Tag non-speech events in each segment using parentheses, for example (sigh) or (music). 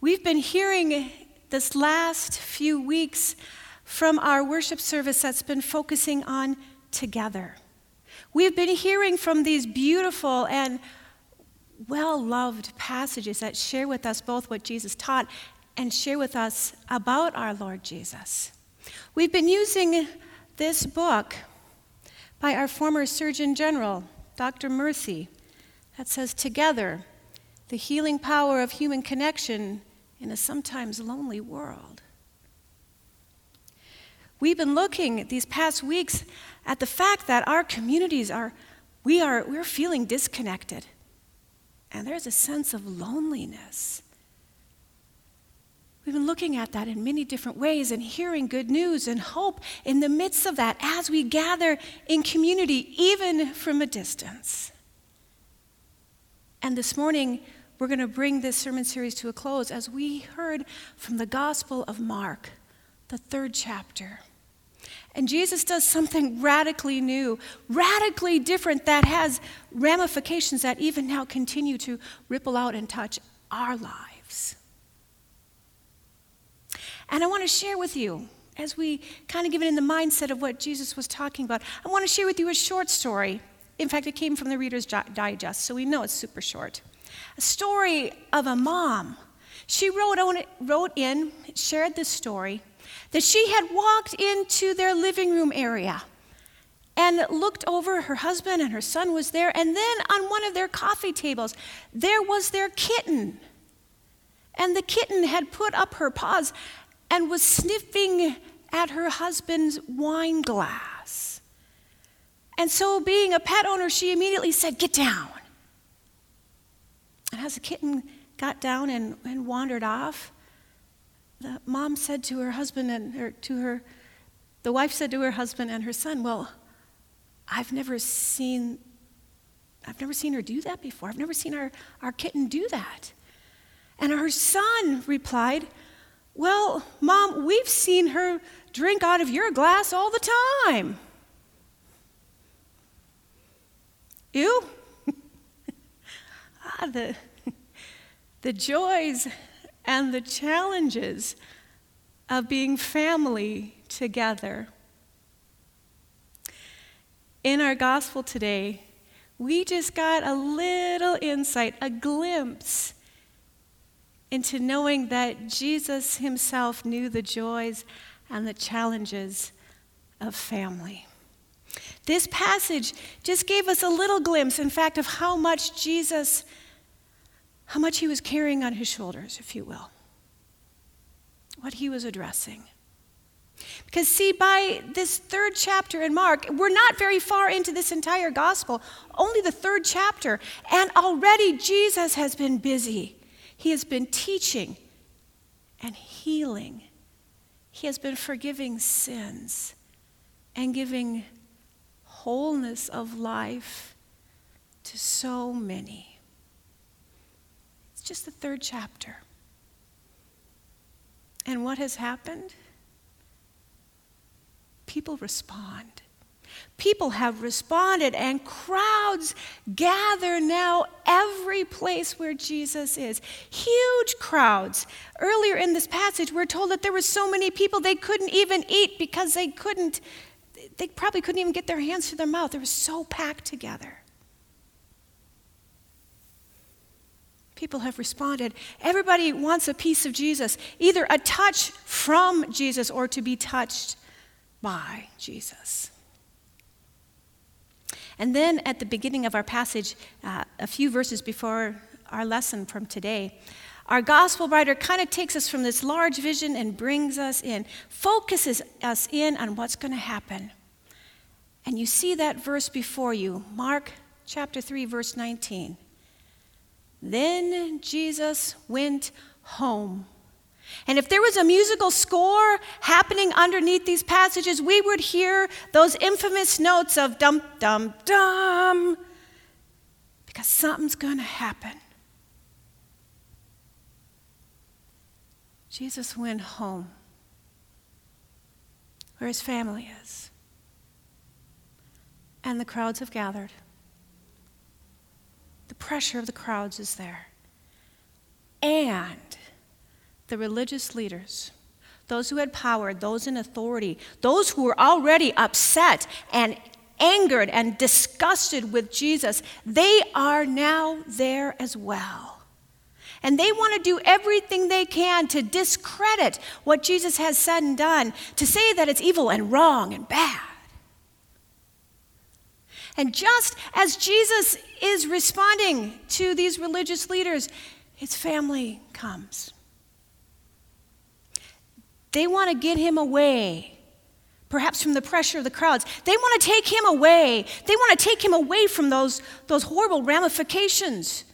We've been hearing this last few weeks from our worship service that's been focusing on together. We've been hearing from these beautiful and well loved passages that share with us both what Jesus taught and share with us about our Lord Jesus. We've been using this book by our former Surgeon General, Dr. Murthy, that says, Together, the healing power of human connection in a sometimes lonely world. We've been looking these past weeks at the fact that our communities are, we are, we're feeling disconnected. And there's a sense of loneliness. We've been looking at that in many different ways and hearing good news and hope in the midst of that as we gather in community, even from a distance. And this morning, we're going to bring this sermon series to a close as we heard from the Gospel of Mark, the third chapter. And Jesus does something radically new, radically different that has ramifications that even now continue to ripple out and touch our lives. And I want to share with you, as we kind of give it in the mindset of what Jesus was talking about, I want to share with you a short story. In fact, it came from the Reader's Digest, so we know it's super short a story of a mom. She wrote, on, wrote in, shared this story, that she had walked into their living room area and looked over her husband and her son was there and then on one of their coffee tables there was their kitten. And the kitten had put up her paws and was sniffing at her husband's wine glass. And so being a pet owner she immediately said get down and as the kitten got down and, and wandered off, the mom said to her husband and her, to her, the wife said to her husband and her son, Well, I've never seen, I've never seen her do that before. I've never seen our, our kitten do that. And her son replied, Well, mom, we've seen her drink out of your glass all the time. Ew, ah, the, (laughs) the joys and the challenges of being family together. In our gospel today, we just got a little insight, a glimpse into knowing that Jesus himself knew the joys and the challenges of family. This passage just gave us a little glimpse, in fact, of how much Jesus, how much he was carrying on his shoulders, if you will, what he was addressing. Because, see, by this third chapter in Mark, we're not very far into this entire gospel, only the third chapter, and already Jesus has been busy. He has been teaching and healing, He has been forgiving sins and giving wholeness of life to so many. Just the third chapter. And what has happened? People respond. People have responded, and crowds gather now every place where Jesus is. Huge crowds. Earlier in this passage, we're told that there were so many people they couldn't even eat because they couldn't they probably couldn't even get their hands to their mouth. They were so packed together. People have responded. Everybody wants a piece of Jesus, either a touch from Jesus or to be touched by Jesus. And then at the beginning of our passage, uh, a few verses before our lesson from today, our gospel writer kind of takes us from this large vision and brings us in, focuses us in on what's going to happen. And you see that verse before you, Mark chapter 3, verse 19. Then Jesus went home. And if there was a musical score happening underneath these passages, we would hear those infamous notes of dum, dum, dum, because something's going to happen. Jesus went home where his family is and the crowds have gathered. Pressure of the crowds is there. And the religious leaders, those who had power, those in authority, those who were already upset and angered and disgusted with Jesus, they are now there as well. And they want to do everything they can to discredit what Jesus has said and done, to say that it's evil and wrong and bad. And just as Jesus is responding to these religious leaders, his family comes. They want to get him away, perhaps from the pressure of the crowds. They want to take him away. They want to take him away from those, those horrible ramifications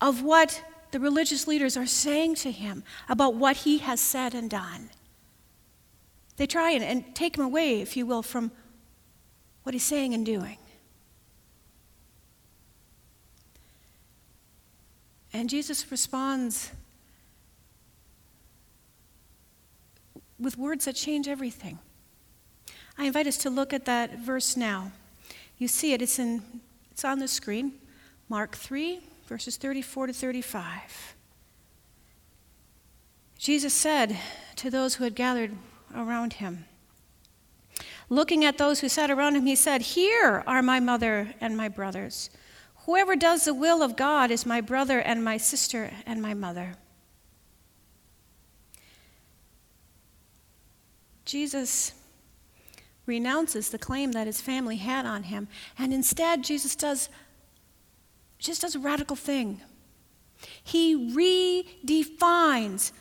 of what the religious leaders are saying to him about what he has said and done. They try and, and take him away, if you will, from what he's saying and doing. And Jesus responds with words that change everything. I invite us to look at that verse now. You see it, it's, in, it's on the screen. Mark 3, verses 34 to 35. Jesus said to those who had gathered around him, Looking at those who sat around him, he said, Here are my mother and my brothers. Whoever does the will of God is my brother and my sister and my mother. Jesus renounces the claim that his family had on him, and instead, Jesus does just does a radical thing. He redefines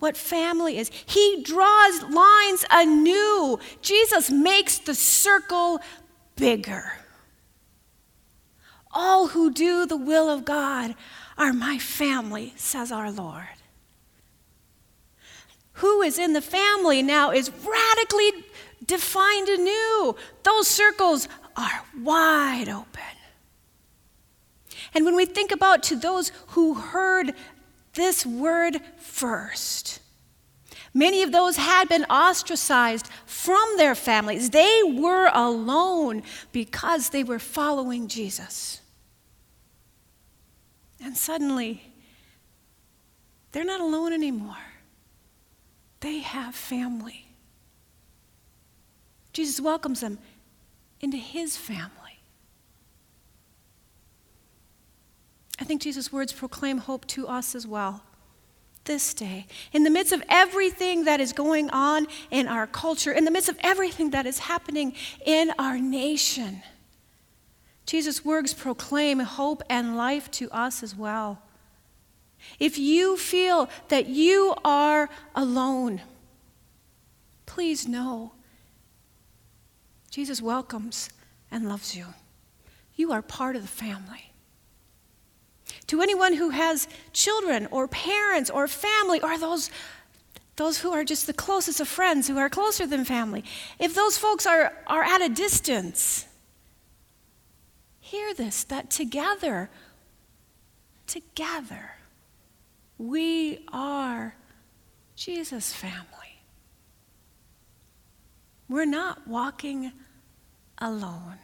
what family is. He draws lines anew. Jesus makes the circle bigger. All who do the will of God are my family, says our Lord who is in the family now is radically defined anew. Those circles are wide open. And when we think about to those who heard this word first, many of those had been ostracized from their families. They were alone because they were following Jesus. And suddenly, they're not alone anymore. They have family. Jesus welcomes them into his family. I think Jesus' words proclaim hope to us as well. This day, in the midst of everything that is going on in our culture, in the midst of everything that is happening in our nation, Jesus' words proclaim hope and life to us as well. If you feel that you are alone, please know Jesus welcomes and loves you. You are part of the family. To anyone who has children or parents or family or those, those who are just the closest of friends, who are closer than family, if those folks are, are at a distance, hear this that together, together, we are Jesus' family. We're not walking alone.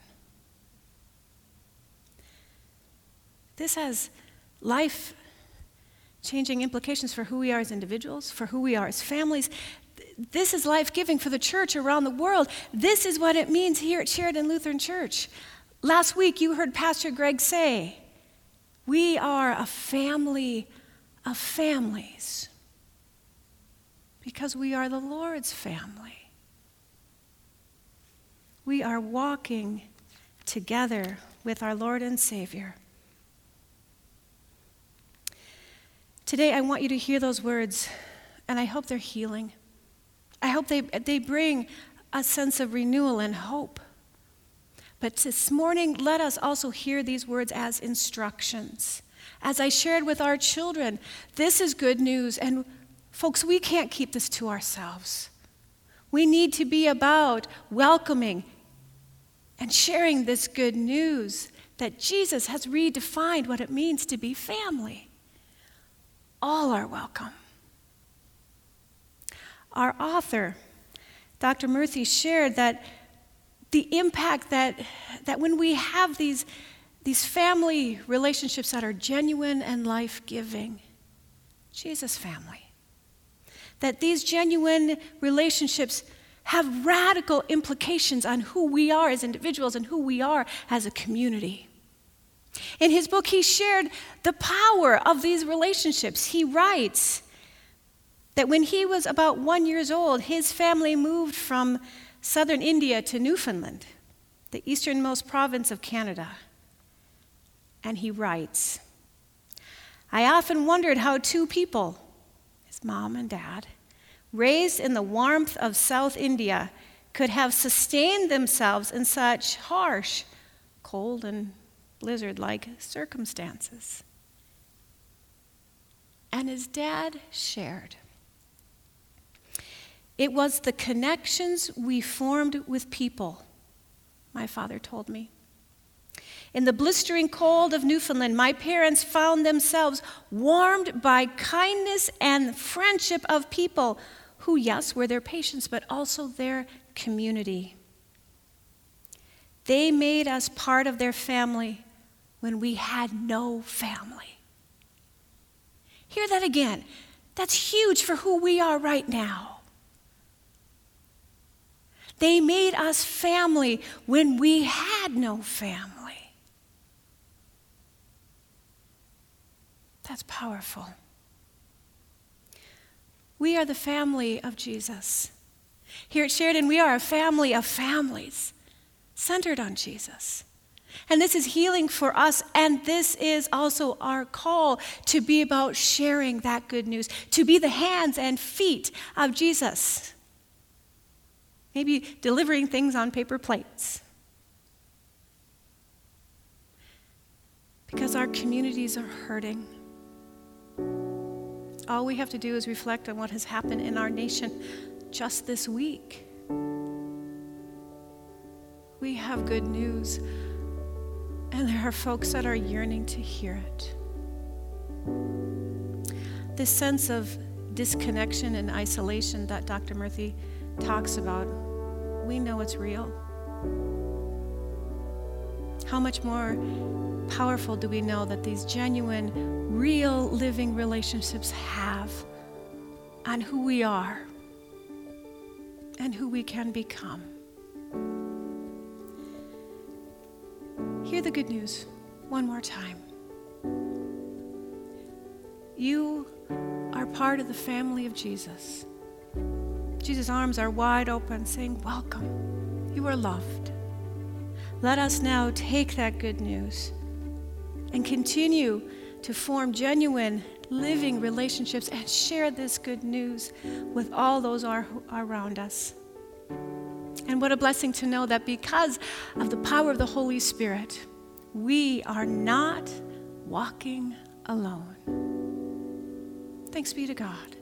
This has life changing implications for who we are as individuals, for who we are as families. This is life giving for the church around the world. This is what it means here at Sheridan Lutheran Church. Last week, you heard Pastor Greg say, We are a family of families because we are the Lord's family. We are walking together with our Lord and Savior. Today, I want you to hear those words, and I hope they're healing. I hope they, they bring a sense of renewal and hope. But this morning, let us also hear these words as instructions as I shared with our children, this is good news. And folks, we can't keep this to ourselves. We need to be about welcoming and sharing this good news that Jesus has redefined what it means to be family. All are welcome. Our author, Dr. Murthy, shared that the impact that, that when we have these these family relationships that are genuine and life giving. Jesus' family. that these genuine relationships have radical implications on who we are as individuals and who we are as a community. In his book, he shared the power of these relationships. He writes that when he was about one years old, his family moved from southern India to Newfoundland, the easternmost province of Canada. And he writes, I often wondered how two people, his mom and dad, raised in the warmth of South India, could have sustained themselves in such harsh, cold, and blizzard like circumstances. And his dad shared. It was the connections we formed with people, my father told me. In the blistering cold of Newfoundland, my parents found themselves warmed by kindness and friendship of people who, yes, were their patients, but also their community. They made us part of their family when we had no family. Hear that again. That's huge for who we are right now. They made us family when we had no family. That's powerful. We are the family of Jesus. Here at Sheridan, we are a family of families centered on Jesus. And this is healing for us, and this is also our call to be about sharing that good news, to be the hands and feet of Jesus. Maybe delivering things on paper plates. Because our communities are hurting. All we have to do is reflect on what has happened in our nation just this week. We have good news, and there are folks that are yearning to hear it. This sense of disconnection and isolation that Dr. Murthy talks about, we know it's real. How much more powerful do we know that these genuine, real living relationships have on who we are and who we can become? Hear the good news one more time. You are part of the family of Jesus. Jesus' arms are wide open, saying, Welcome. You are loved. Let us now take that good news and continue to form genuine, living relationships and share this good news with all those are, around us. And what a blessing to know that because of the power of the Holy Spirit, we are not walking alone. Thanks be to God.